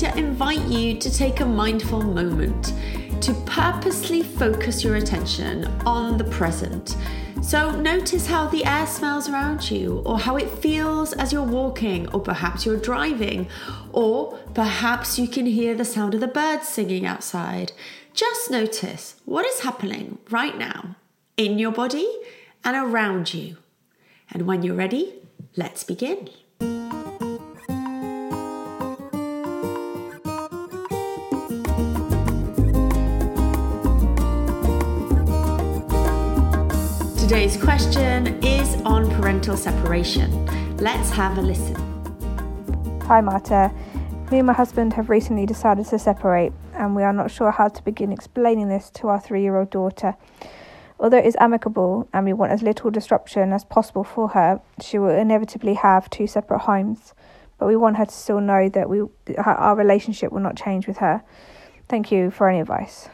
to invite you to take a mindful moment to purposely focus your attention on the present. So, notice how the air smells around you, or how it feels as you're walking, or perhaps you're driving, or perhaps you can hear the sound of the birds singing outside. Just notice what is happening right now in your body and around you. And when you're ready, let's begin. Today's question is on parental separation. Let's have a listen. Hi Martha. Me and my husband have recently decided to separate, and we are not sure how to begin explaining this to our three year old daughter. Although it is amicable and we want as little disruption as possible for her, she will inevitably have two separate homes. But we want her to still know that we our relationship will not change with her. Thank you for any advice.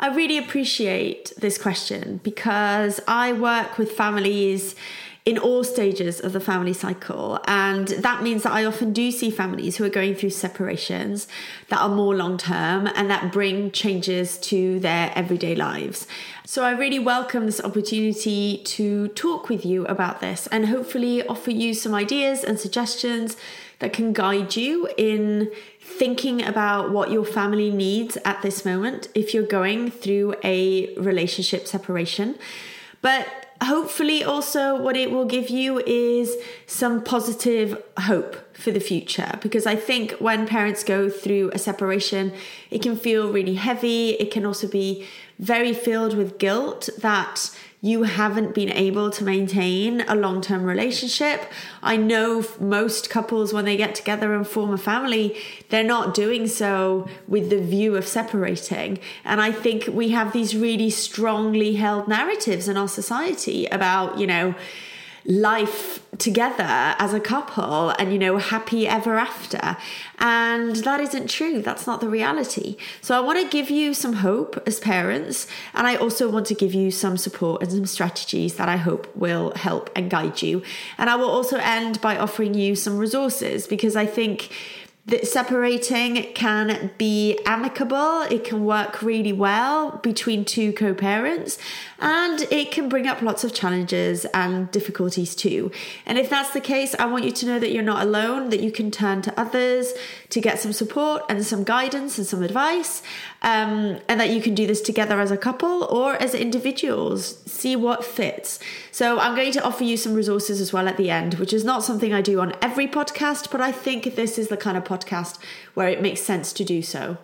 I really appreciate this question because I work with families in all stages of the family cycle. And that means that I often do see families who are going through separations that are more long term and that bring changes to their everyday lives. So I really welcome this opportunity to talk with you about this and hopefully offer you some ideas and suggestions that can guide you in thinking about what your family needs at this moment if you're going through a relationship separation. But hopefully, also, what it will give you is some positive hope for the future. Because I think when parents go through a separation, it can feel really heavy. It can also be very filled with guilt that you haven't been able to maintain a long term relationship. I know most couples, when they get together and form a family, they're not doing so with the view of separating. And I think we have these really strongly held narratives in our society about, you know, life together as a couple and you know happy ever after. And that isn't true. That's not the reality. So i want to give you some hope as parents and i also want to give you some support and some strategies that i hope will help and guide you. And i will also end by offering you some resources because i think that separating can be amicable, it can work really well between two co parents, and it can bring up lots of challenges and difficulties too. And if that's the case, I want you to know that you're not alone, that you can turn to others to get some support and some guidance and some advice, um, and that you can do this together as a couple or as individuals. See what fits. So, I'm going to offer you some resources as well at the end, which is not something I do on every podcast, but I think this is the kind of podcast where it makes sense to do so.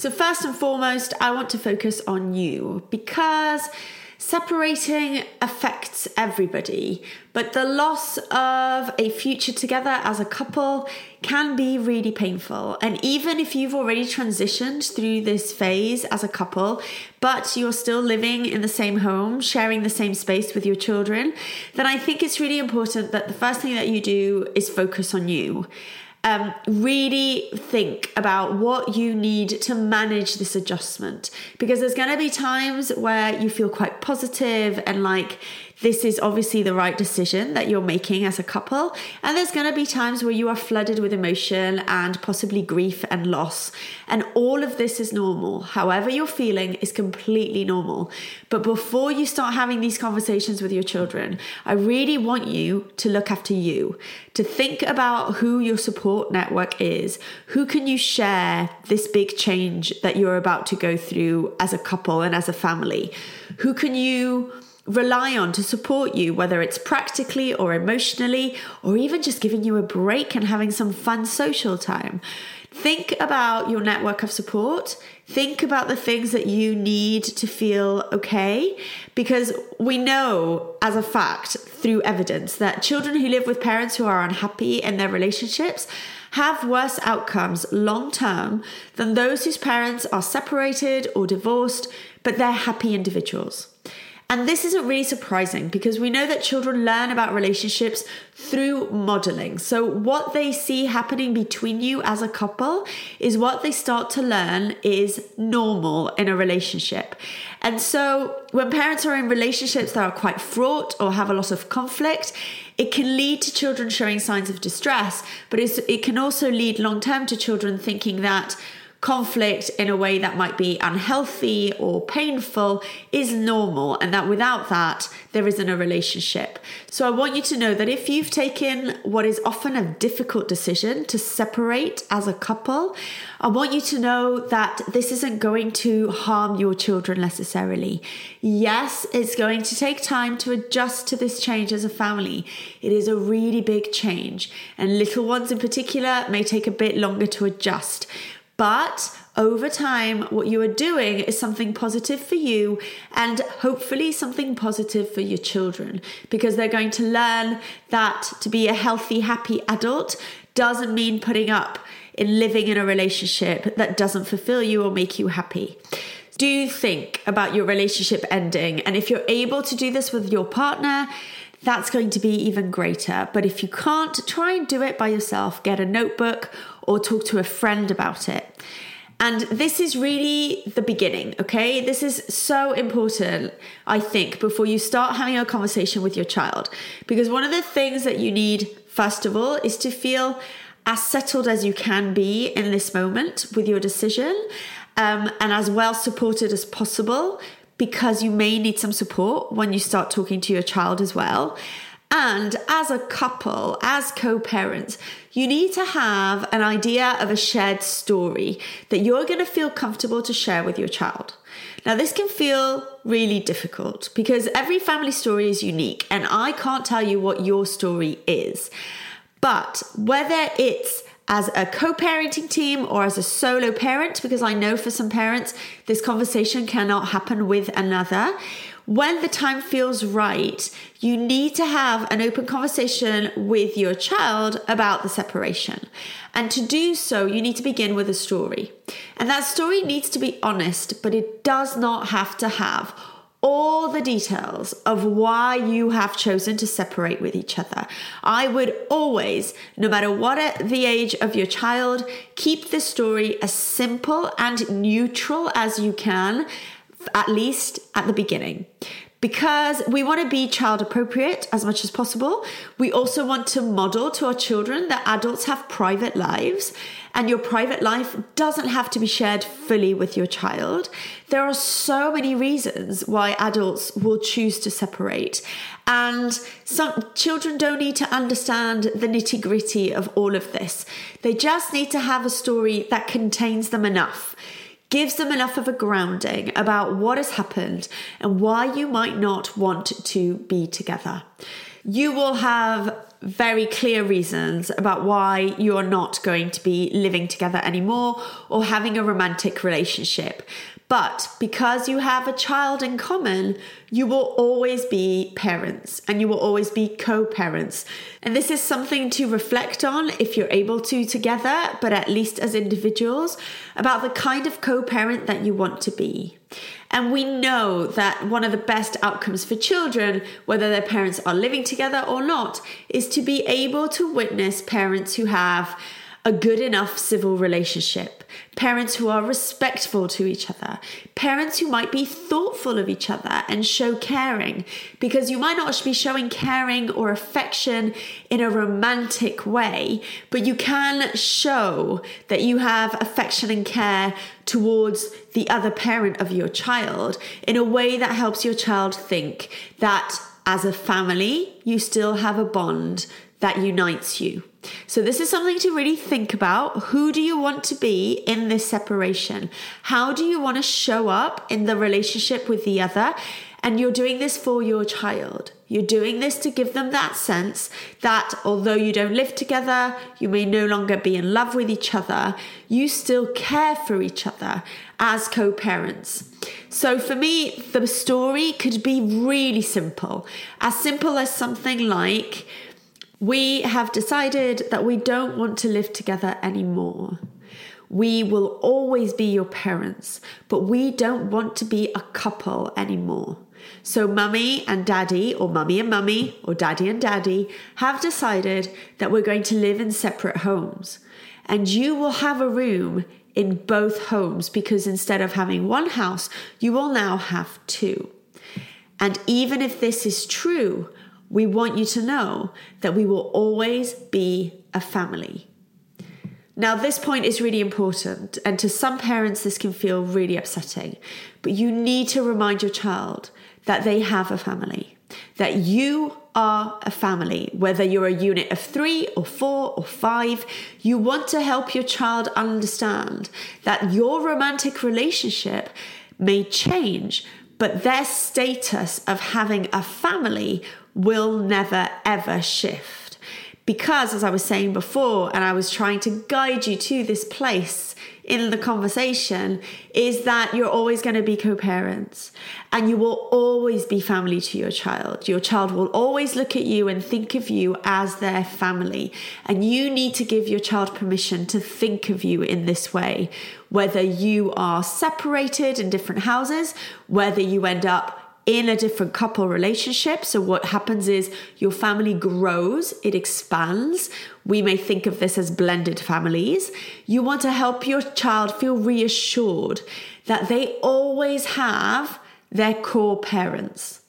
So, first and foremost, I want to focus on you because separating affects everybody, but the loss of a future together as a couple can be really painful. And even if you've already transitioned through this phase as a couple, but you're still living in the same home, sharing the same space with your children, then I think it's really important that the first thing that you do is focus on you um, really think about what you need to manage this adjustment. Because there's going to be times where you feel quite positive and like this is obviously the right decision that you're making as a couple. And there's going to be times where you are flooded with emotion and possibly grief and loss. And all of this is normal. However, you're feeling is completely normal. But before you start having these conversations with your children, I really want you to look after you, to think about who your support network is. Who can you share this big change that you're about to go through as a couple and as a family? Who can you rely on to support you, whether it's practically or emotionally, or even just giving you a break and having some fun social time. Think about your network of support. Think about the things that you need to feel okay because we know as a fact through evidence that children who live with parents who are unhappy in their relationships have worse outcomes long term than those whose parents are separated or divorced, but they're happy individuals. And this isn't really surprising because we know that children learn about relationships through modeling. So, what they see happening between you as a couple is what they start to learn is normal in a relationship. And so, when parents are in relationships that are quite fraught or have a lot of conflict, it can lead to children showing signs of distress, but it can also lead long term to children thinking that conflict in a way that might be unhealthy or painful is normal, and that without that, there isn't a relationship. So, I want you to know that if you've taken what is often a difficult decision to separate as a couple, I want you to know that this isn't going to harm your children necessarily. Yes, it's going to take time to adjust to this change as a family. It is a really big change, and little ones in particular may take a bit longer to adjust. But over time, what you are doing is something positive for you and hopefully something positive for your children because they're going to learn that to be a healthy, happy adult doesn't mean putting up in living in a relationship that doesn't fulfill you or make you happy. Do think about your relationship ending, and if you're able to do this with your partner, that's going to be even greater. But if you can't, try and do it by yourself. Get a notebook or talk to a friend about it. And this is really the beginning, okay? This is so important, I think, before you start having a conversation with your child. Because one of the things that you need, first of all, is to feel as settled as you can be in this moment with your decision um, and as well supported as possible because you may need some support when you start talking to your child as well. And as a couple, as co parents, you need to have an idea of a shared story that you're going to feel comfortable to share with your child. Now, this can feel really difficult because every family story is unique, and I can't tell you what your story is. But whether it's as a co parenting team or as a solo parent, because I know for some parents this conversation cannot happen with another when the time feels right, you need to have an open conversation with your child about the separation. And to do so, you need to begin with a story. And that story needs to be honest, but it does not have to have all the details of why you have chosen to separate with each other. I would always, no matter what the age of your child, keep the story as simple and neutral as you can at least at the beginning. Because we want to be child appropriate as much as possible. We also want to model to our children that adults have private lives and your private life doesn't have to be shared fully with your child. There are so many reasons why adults will choose to separate. And some children don't need to understand the nitty gritty of all of this. They just need to have a story that contains them enough gives them enough of a grounding about what has happened and why you might not want to be together. You will have very clear reasons about why you are not going to be living together anymore or having a romantic relationship. But because you have a child in common, you will always be parents and you will always be co parents. And this is something to reflect on if you're able to together, but at least as individuals, about the kind of co parent that you want to be. And we know that one of the best outcomes for children, whether their parents are living together or not, is to be able to witness parents who have a good enough civil relationship, parents who are respectful to each other, parents who might be thoughtful of each other and show caring, because you might not be showing caring or affection in a romantic way, but you can show that you have affection and care towards the other parent of your child in a way that helps your child think that as a family, you still have a bond that unites you. So, this is something to really think about. Who do you want to be in this separation? How do you want to show up in the relationship with the other? And you're doing this for your child. You're doing this to give them that sense that although you don't live together, you may no longer be in love with each other, you still care for each other as co parents. So for me, the story could be really simple. As simple as something like, we have decided that we don't want to live together anymore. We will always be your parents, but we don't want to be a couple anymore. So, mummy and daddy, or mummy and mummy, or daddy and daddy, have decided that we're going to live in separate homes. And you will have a room in both homes because instead of having one house, you will now have two. And even if this is true, we want you to know that we will always be a family. Now, this point is really important, and to some parents, this can feel really upsetting, but you need to remind your child that they have a family, that you are a family, whether you're a unit of three or four or five. You want to help your child understand that your romantic relationship may change, but their status of having a family will never ever shift. Because, as I was saying before, and I was trying to guide you to this place in the conversation, is that you're always going to be co parents and you will always be family to your child. Your child will always look at you and think of you as their family. And you need to give your child permission to think of you in this way, whether you are separated in different houses, whether you end up in a different couple relationship. So, what happens is your family grows, it expands. We may think of this as blended families. You want to help your child feel reassured that they always have their core parents.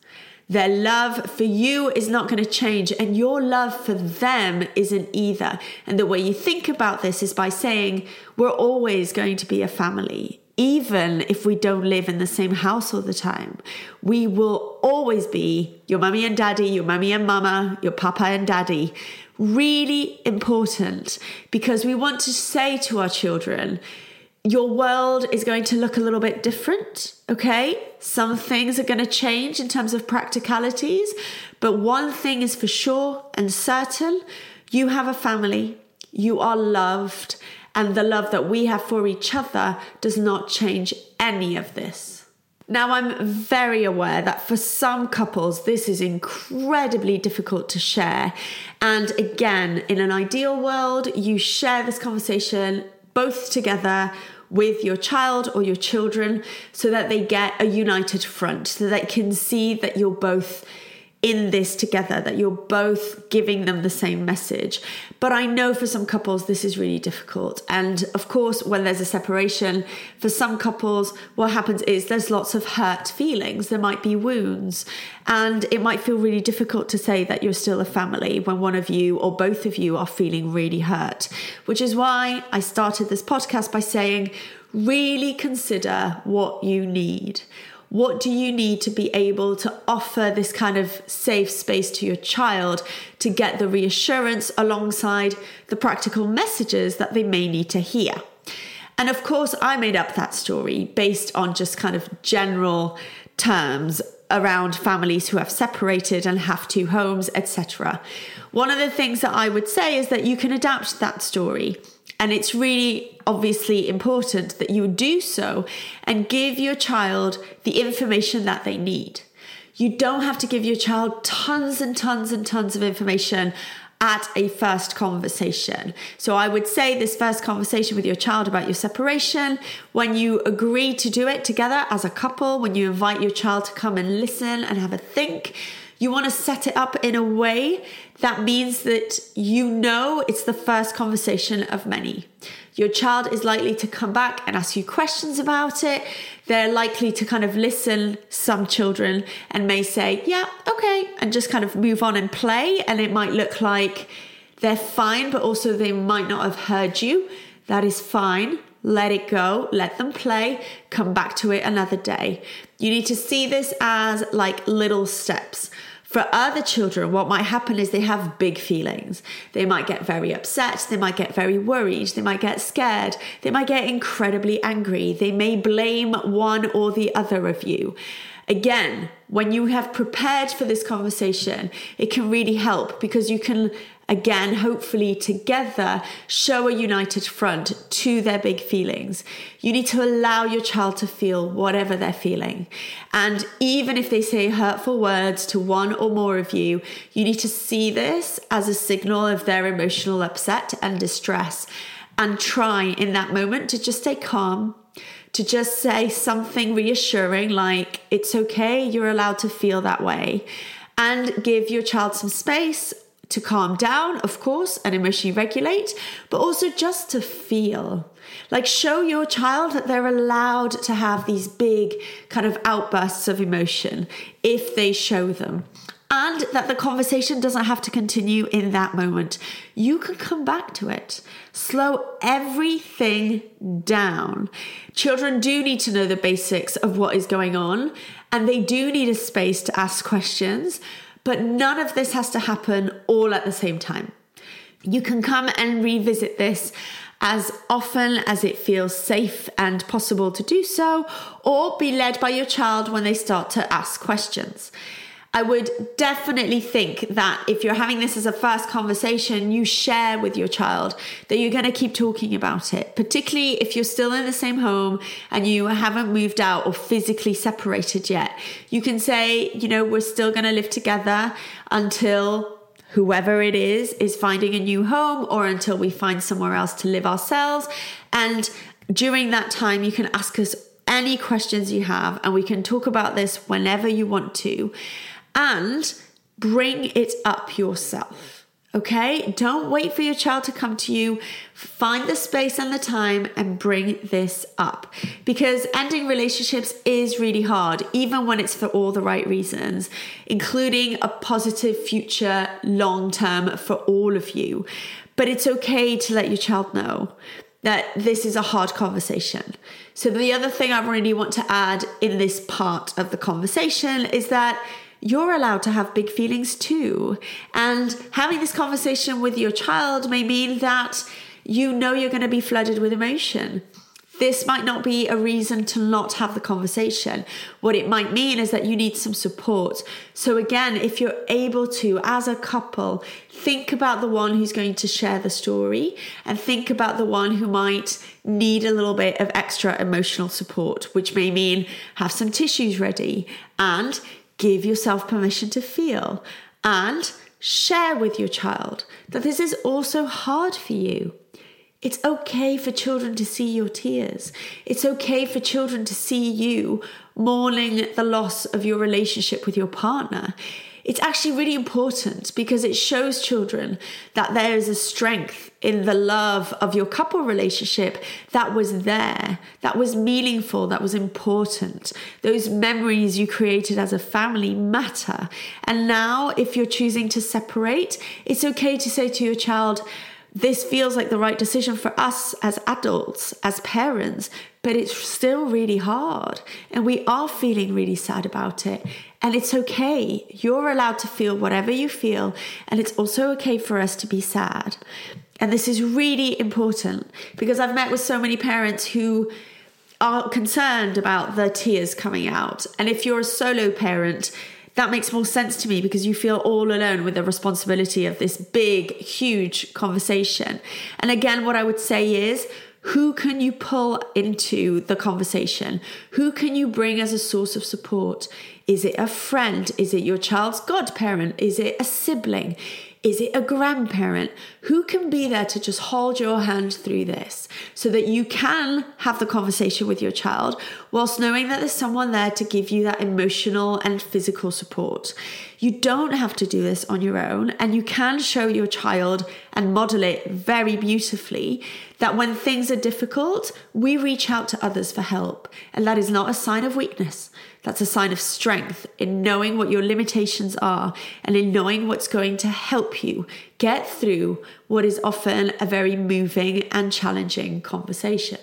Their love for you is not going to change, and your love for them isn't either. And the way you think about this is by saying, We're always going to be a family even if we don't live in the same house all the time. We will always be your mummy and daddy, your mummy and mama, your papa and daddy. Really important because we want to say to our children, your world is going to look a little bit different, okay? Some things are going to change in terms of practicalities, but one thing is for sure and certain you have a family, you are loved, and the love that we have for each other does not change any of this. Now, I'm very aware that for some couples, this is incredibly difficult to share. And again, in an ideal world, you share this conversation both together with your child or your children so that they get a united front, so that they can see that you're both in this together, that you're both giving them the same message. But I know for some couples, this is really difficult. And of course, when there's a separation, for some couples, what happens is there's lots of hurt feelings. There might be wounds. And it might feel really difficult to say that you're still a family when one of you or both of you are feeling really hurt, which is why I started this podcast by saying, really consider what you need. What do you need to be able to offer this kind of safe space to your child to get the reassurance alongside the practical messages that they may need to hear? And of course, I made up that story based on just kind of general terms around families who have separated and have two homes, etc. One of the things that I would say is that you can adapt that story and it's really obviously important that you do so and give your child the information that they need. You don't have to give your child tons and tons and tons of information at a first conversation. So I would say this first conversation with your child about your separation, when you agree to do it together as a couple, when you invite your child to come and listen and have a think, you want to set it up in a way that means that you know it's the first conversation of many. Your child is likely to come back and ask you questions about it. They're likely to kind of listen, some children, and may say, Yeah, okay, and just kind of move on and play. And it might look like they're fine, but also they might not have heard you. That is fine. Let it go, let them play, come back to it another day. You need to see this as like little steps. For other children, what might happen is they have big feelings. They might get very upset. They might get very worried. They might get scared. They might get incredibly angry. They may blame one or the other of you. Again, when you have prepared for this conversation, it can really help because you can again, hopefully together, show a united front to their big feelings. You need to allow your child to feel whatever they're feeling. And even if they say hurtful words to one or more of you, you need to see this as a signal of their emotional upset and distress and try in that moment to just stay calm. To just say something reassuring like, it's okay, you're allowed to feel that way and give your child some space to calm down, of course, and emotionally regulate, but also just to feel. Like, show your child that they're allowed to have these big kind of outbursts of emotion if they show them. And that the conversation doesn't have to continue in that moment. You can come back to it. Slow everything down. Children do need to know the basics of what is going on, and they do need a space to ask questions. But none of this has to happen all at the same time. You can come and revisit this as often as it feels safe and possible to do so, or be led by your child when they start to ask questions. I would definitely think that if you're having this as a first conversation, you share with your child that you're going to keep talking about it, particularly if you're still in the same home and you haven't moved out or physically separated yet. You can say, you know, we're still going to live together until whoever it is is finding a new home or until we find somewhere else to live ourselves. And during that time, you can ask us any questions you have and we can talk about this whenever you want to and bring it up yourself. Okay, don't wait for your child to come to you. Find the space and the time and bring this up because ending relationships is really hard, even when it's for all the right reasons, including a positive future long term for all of you. But it's okay to let your child know that this is a hard conversation. So, the other thing I really want to add in this part of the conversation is that you're allowed to have big feelings too. And having this conversation with your child may mean that you know you're going to be flooded with emotion. This might not be a reason to not have the conversation. What it might mean is that you need some support. So, again, if you're able to, as a couple, think about the one who's going to share the story and think about the one who might need a little bit of extra emotional support, which may mean have some tissues ready and give yourself permission to feel and share with your child that this is also hard for you. It's okay for children to see your tears. It's okay for children to see you mourning the loss of your relationship with your partner it's actually really important because it shows children that there is a strength in the love of your couple relationship that was there, that was meaningful, that was important. Those memories you created as a family matter. And now, if you're choosing to separate, it's okay to say to your child, this feels like the right decision for us as adults, as parents, but it's still really hard. And we are feeling really sad about it. And it's okay. You're allowed to feel whatever you feel. And it's also okay for us to be sad. And this is really important because I've met with so many parents who are concerned about the tears coming out. And if you're a solo parent, that makes more sense to me because you feel all alone with the responsibility of this big, huge conversation. And again, what I would say is, who can you pull into the conversation? Who can you bring as a source of support? Is it a friend? Is it your child's godparent? Is it a sibling? Is it a grandparent? Who can be there to just hold your hand through this so that you can have the conversation with your child whilst knowing that there's someone there to give you that emotional and physical support? You don't have to do this on your own, and you can show your child and model it very beautifully that when things are difficult, we reach out to others for help. And that is not a sign of weakness. That's a sign of strength in knowing what your limitations are and in knowing what's going to help you get through what is often a very moving and challenging conversation.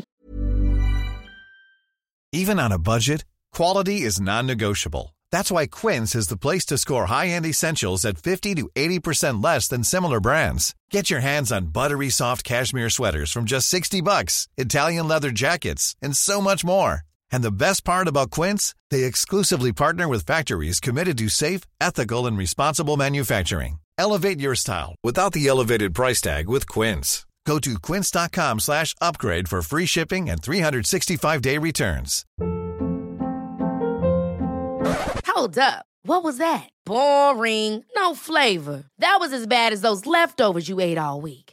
Even on a budget, quality is non negotiable. That's why Quince is the place to score high end essentials at 50 to 80% less than similar brands. Get your hands on buttery soft cashmere sweaters from just 60 bucks, Italian leather jackets, and so much more. And the best part about Quince, they exclusively partner with factories committed to safe, ethical, and responsible manufacturing. Elevate your style without the elevated price tag with Quince. Go to quince.com slash upgrade for free shipping and 365-day returns. Hold up. What was that? Boring. No flavor. That was as bad as those leftovers you ate all week.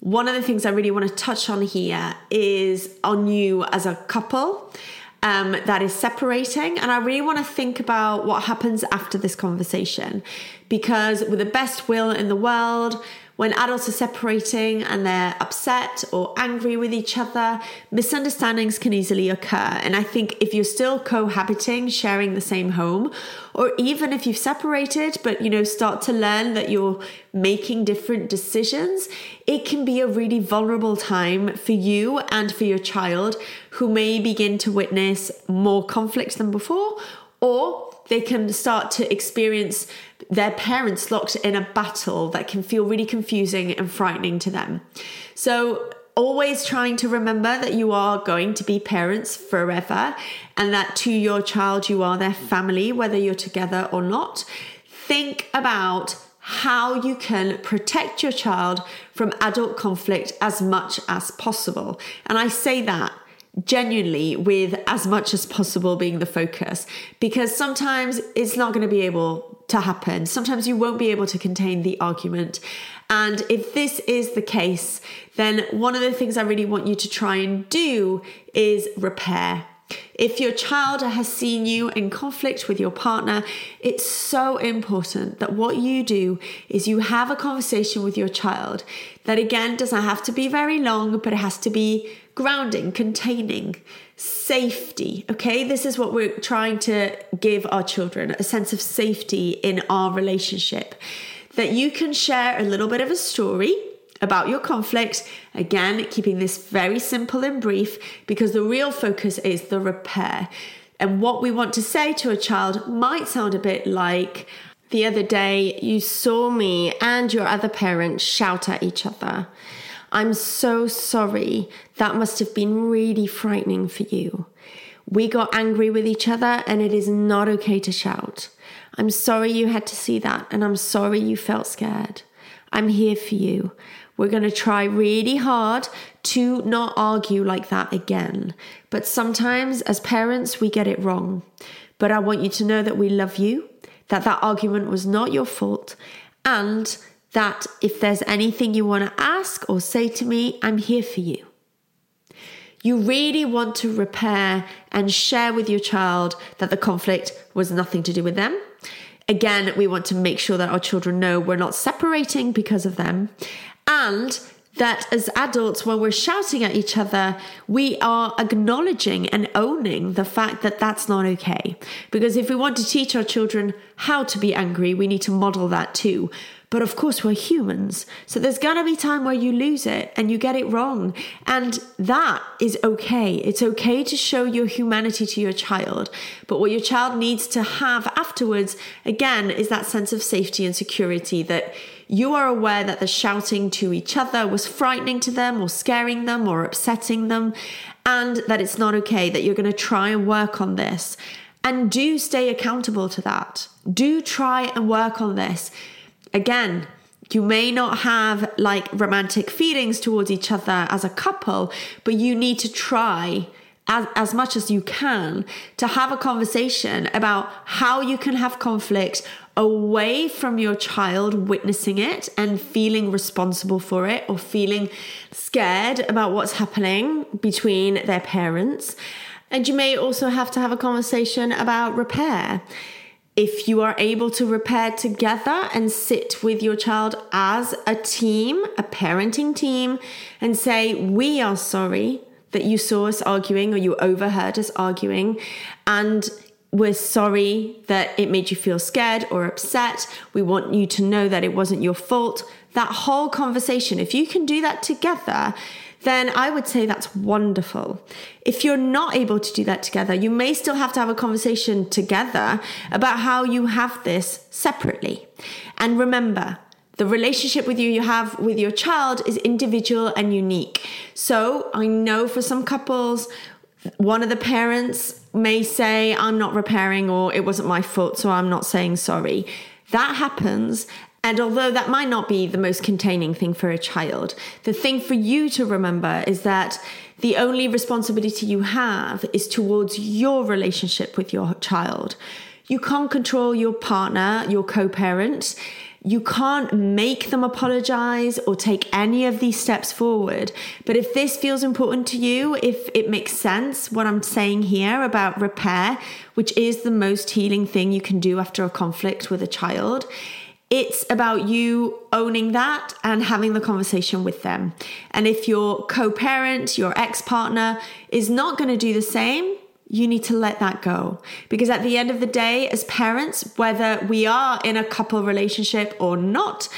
one of the things I really want to touch on here is on you as a couple um, that is separating. And I really want to think about what happens after this conversation because, with the best will in the world, when adults are separating and they're upset or angry with each other, misunderstandings can easily occur. And I think if you're still cohabiting, sharing the same home, or even if you've separated, but you know, start to learn that you're making different decisions, it can be a really vulnerable time for you and for your child who may begin to witness more conflict than before, or they can start to experience their parents locked in a battle that can feel really confusing and frightening to them. So, always trying to remember that you are going to be parents forever and that to your child you are their family, whether you're together or not. Think about how you can protect your child from adult conflict as much as possible. And I say that genuinely with as much as possible being the focus because sometimes it's not going to be able to happen. Sometimes you won't be able to contain the argument. And if this is the case, then one of the things I really want you to try and do is repair. If your child has seen you in conflict with your partner, it's so important that what you do is you have a conversation with your child that again doesn't have to be very long, but it has to be grounding, containing, safety. Okay, this is what we're trying to give our children a sense of safety in our relationship. That you can share a little bit of a story about your conflict. Again, keeping this very simple and brief because the real focus is the repair. And what we want to say to a child might sound a bit like, the other day, you saw me and your other parent shout at each other. I'm so sorry. That must have been really frightening for you. We got angry with each other, and it is not okay to shout. I'm sorry you had to see that, and I'm sorry you felt scared. I'm here for you. We're going to try really hard to not argue like that again. But sometimes, as parents, we get it wrong. But I want you to know that we love you, that that argument was not your fault, and that if there's anything you want to ask or say to me, I'm here for you. You really want to repair and share with your child that the conflict was nothing to do with them. Again, we want to make sure that our children know we're not separating because of them and that as adults, when we're shouting at each other, we are acknowledging and owning the fact that that's not okay. Because if we want to teach our children how to be angry, we need to model that too. But of course, we're humans. So there's going to be time where you lose it and you get it wrong. And that is okay. It's okay to show your humanity to your child. But what your child needs to have afterwards, again, is that sense of safety and security that you are aware that the shouting to each other was frightening to them or scaring them or upsetting them, and that it's not okay, that you're going to try and work on this. And do stay accountable to that. Do try and work on this again, you may not have like romantic feelings towards each other as a couple, but you need to try as, as much as you can to have a conversation about how you can have conflict away from your child witnessing it and feeling responsible for it or feeling scared about what's happening between their parents. And you may also have to have a conversation about repair if you are able to repair together and sit with your child as a team, a parenting team, and say, We are sorry that you saw us arguing or you overheard us arguing. And we're sorry that it made you feel scared or upset. We want you to know that it wasn't your fault. That whole conversation, if you can do that together, then I would say that's wonderful. If you're not able to do that together, you may still have to have a conversation together about how you have this separately. And remember, the relationship with you you have with your child is individual and unique. So I know for some couples, one of the parents may say, I'm not repairing or it wasn't my fault, so I'm not saying sorry. That happens. And although that might not be the most containing thing for a child, the thing for you to remember is that the only responsibility you have is towards your relationship with your child. You can't control your partner, your co parent. You can't make them apologize or take any of these steps forward. But if this feels important to you, if it makes sense, what I'm saying here about repair, which is the most healing thing you can do after a conflict with a child, it's about you owning that and having the conversation with them. And if your co parent, your ex partner is not going to do the same, you need to let that go. Because at the end of the day, as parents, whether we are in a couple relationship or not,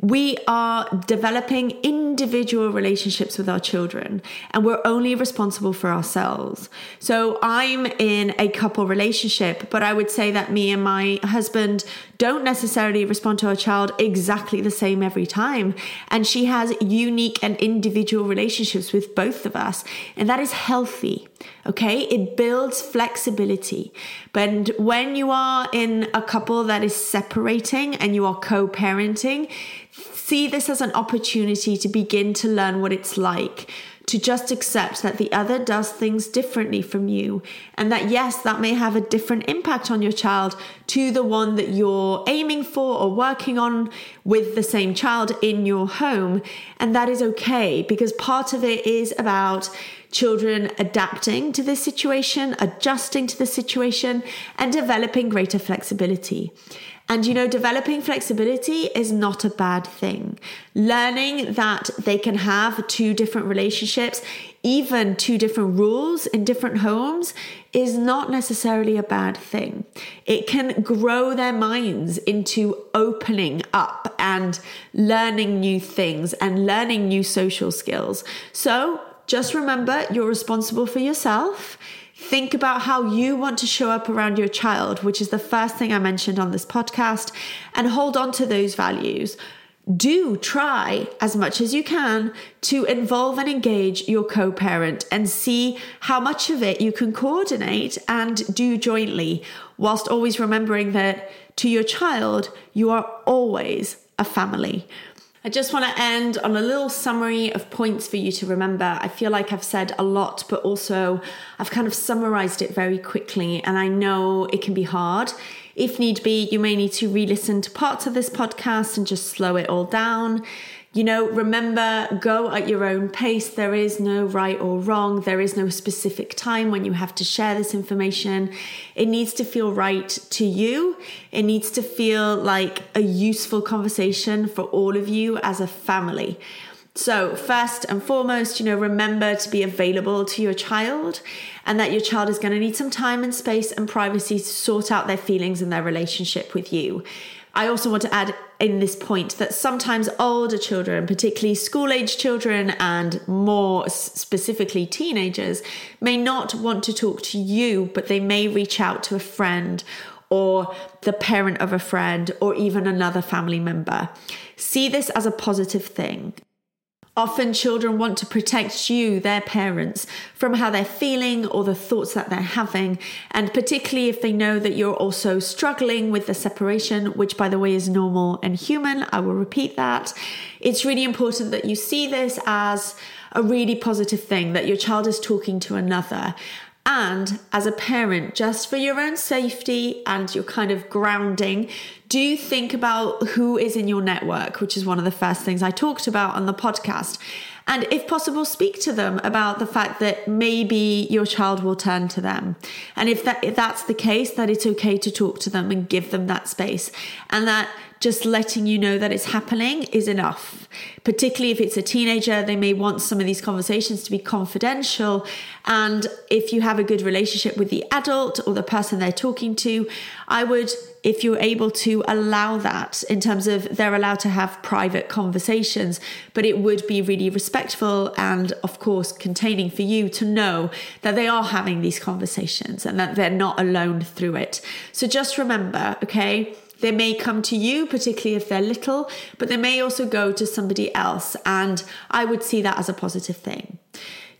we are developing individual relationships with our children and we're only responsible for ourselves. So I'm in a couple relationship, but I would say that me and my husband don't necessarily respond to our child exactly the same every time. And she has unique and individual relationships with both of us. And that is healthy. Okay. It builds flexibility. But when you are in a couple that is separating and you are co parenting, see this as an opportunity to begin to learn what it's like to just accept that the other does things differently from you. And that, yes, that may have a different impact on your child to the one that you're aiming for or working on with the same child in your home. And that is okay because part of it is about children adapting to this situation, adjusting to the situation, and developing greater flexibility. And you know, developing flexibility is not a bad thing. Learning that they can have two different relationships, even two different rules in different homes, is not necessarily a bad thing. It can grow their minds into opening up and learning new things and learning new social skills. So just remember you're responsible for yourself. Think about how you want to show up around your child, which is the first thing I mentioned on this podcast, and hold on to those values. Do try as much as you can to involve and engage your co parent and see how much of it you can coordinate and do jointly, whilst always remembering that to your child, you are always a family. I just want to end on a little summary of points for you to remember. I feel like I've said a lot, but also I've kind of summarized it very quickly, and I know it can be hard. If need be, you may need to re listen to parts of this podcast and just slow it all down. You know, remember, go at your own pace. There is no right or wrong. There is no specific time when you have to share this information. It needs to feel right to you. It needs to feel like a useful conversation for all of you as a family. So, first and foremost, you know, remember to be available to your child and that your child is going to need some time and space and privacy to sort out their feelings and their relationship with you. I also want to add in this point that sometimes older children, particularly school age children and more specifically teenagers, may not want to talk to you, but they may reach out to a friend or the parent of a friend or even another family member. See this as a positive thing. Often children want to protect you, their parents, from how they're feeling or the thoughts that they're having. And particularly if they know that you're also struggling with the separation, which by the way is normal and human. I will repeat that. It's really important that you see this as a really positive thing that your child is talking to another and as a parent, just for your own safety and your kind of grounding, do think about who is in your network, which is one of the first things I talked about on the podcast. And if possible, speak to them about the fact that maybe your child will turn to them. And if, that, if that's the case, that it's okay to talk to them and give them that space. And that just letting you know that it's happening is enough. Particularly if it's a teenager, they may want some of these conversations to be confidential. And if you have a good relationship with the adult or the person they're talking to, I would, if you're able to allow that in terms of they're allowed to have private conversations, but it would be really respectful and, of course, containing for you to know that they are having these conversations and that they're not alone through it. So just remember, okay? They may come to you, particularly if they're little, but they may also go to somebody else. And I would see that as a positive thing.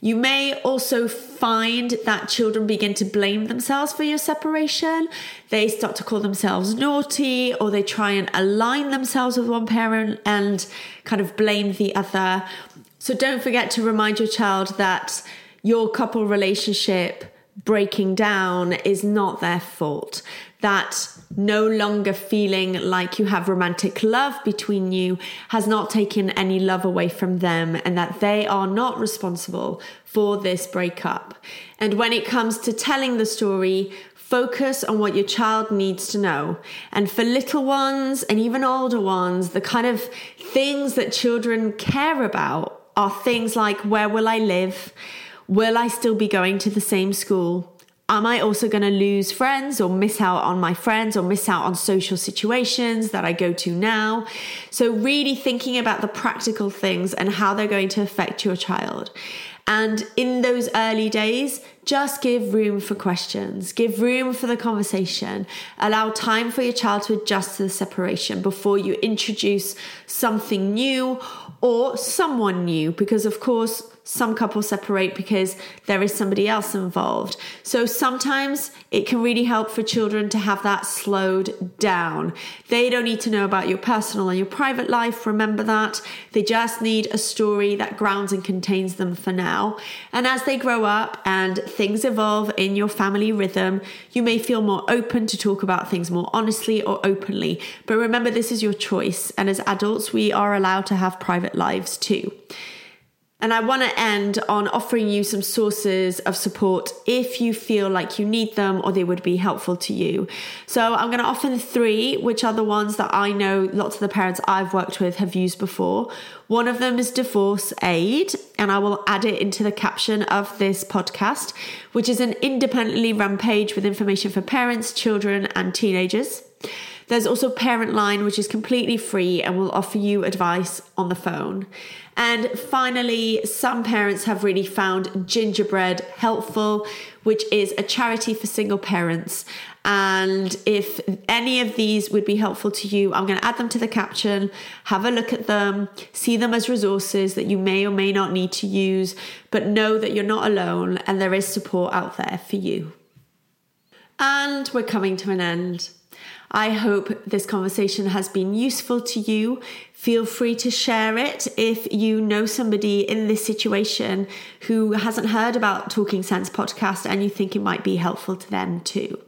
You may also find that children begin to blame themselves for your separation. They start to call themselves naughty or they try and align themselves with one parent and kind of blame the other. So don't forget to remind your child that your couple relationship breaking down is not their fault. That no longer feeling like you have romantic love between you has not taken any love away from them, and that they are not responsible for this breakup. And when it comes to telling the story, focus on what your child needs to know. And for little ones and even older ones, the kind of things that children care about are things like where will I live? Will I still be going to the same school? Am I also going to lose friends or miss out on my friends or miss out on social situations that I go to now? So, really thinking about the practical things and how they're going to affect your child. And in those early days, just give room for questions, give room for the conversation, allow time for your child to adjust to the separation before you introduce something new or someone new, because of course, some couples separate because there is somebody else involved. So sometimes it can really help for children to have that slowed down. They don't need to know about your personal and your private life, remember that. They just need a story that grounds and contains them for now. And as they grow up and things evolve in your family rhythm, you may feel more open to talk about things more honestly or openly. But remember, this is your choice. And as adults, we are allowed to have private lives too. And I want to end on offering you some sources of support if you feel like you need them or they would be helpful to you. So I'm going to offer three, which are the ones that I know lots of the parents I've worked with have used before. One of them is Divorce Aid, and I will add it into the caption of this podcast, which is an independently run page with information for parents, children, and teenagers. There's also Parent Line, which is completely free and will offer you advice on the phone. And finally, some parents have really found Gingerbread helpful, which is a charity for single parents. And if any of these would be helpful to you, I'm going to add them to the caption. Have a look at them, see them as resources that you may or may not need to use, but know that you're not alone and there is support out there for you. And we're coming to an end. I hope this conversation has been useful to you. Feel free to share it if you know somebody in this situation who hasn't heard about Talking Sense podcast and you think it might be helpful to them too.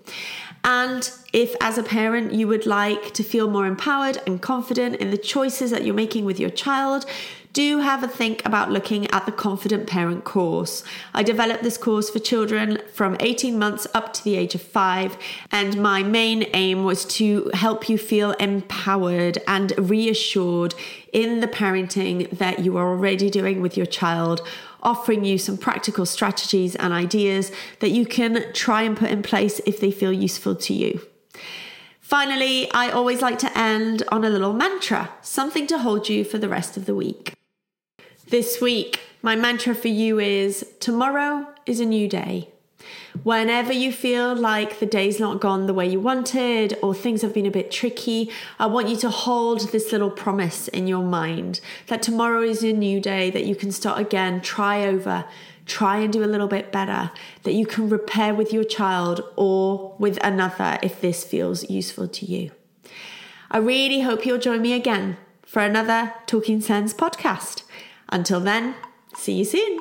And if, as a parent, you would like to feel more empowered and confident in the choices that you're making with your child, do have a think about looking at the Confident Parent course. I developed this course for children from 18 months up to the age of five, and my main aim was to help you feel empowered and reassured in the parenting that you are already doing with your child offering you some practical strategies and ideas that you can try and put in place if they feel useful to you. Finally, I always like to end on a little mantra, something to hold you for the rest of the week. This week, my mantra for you is tomorrow is a new day. Whenever you feel like the day's not gone the way you wanted or things have been a bit tricky, I want you to hold this little promise in your mind that tomorrow is a new day, that you can start again, try over, try and do a little bit better, that you can repair with your child or with another if this feels useful to you. I really hope you'll join me again for another Talking Sense podcast. Until then, see you soon.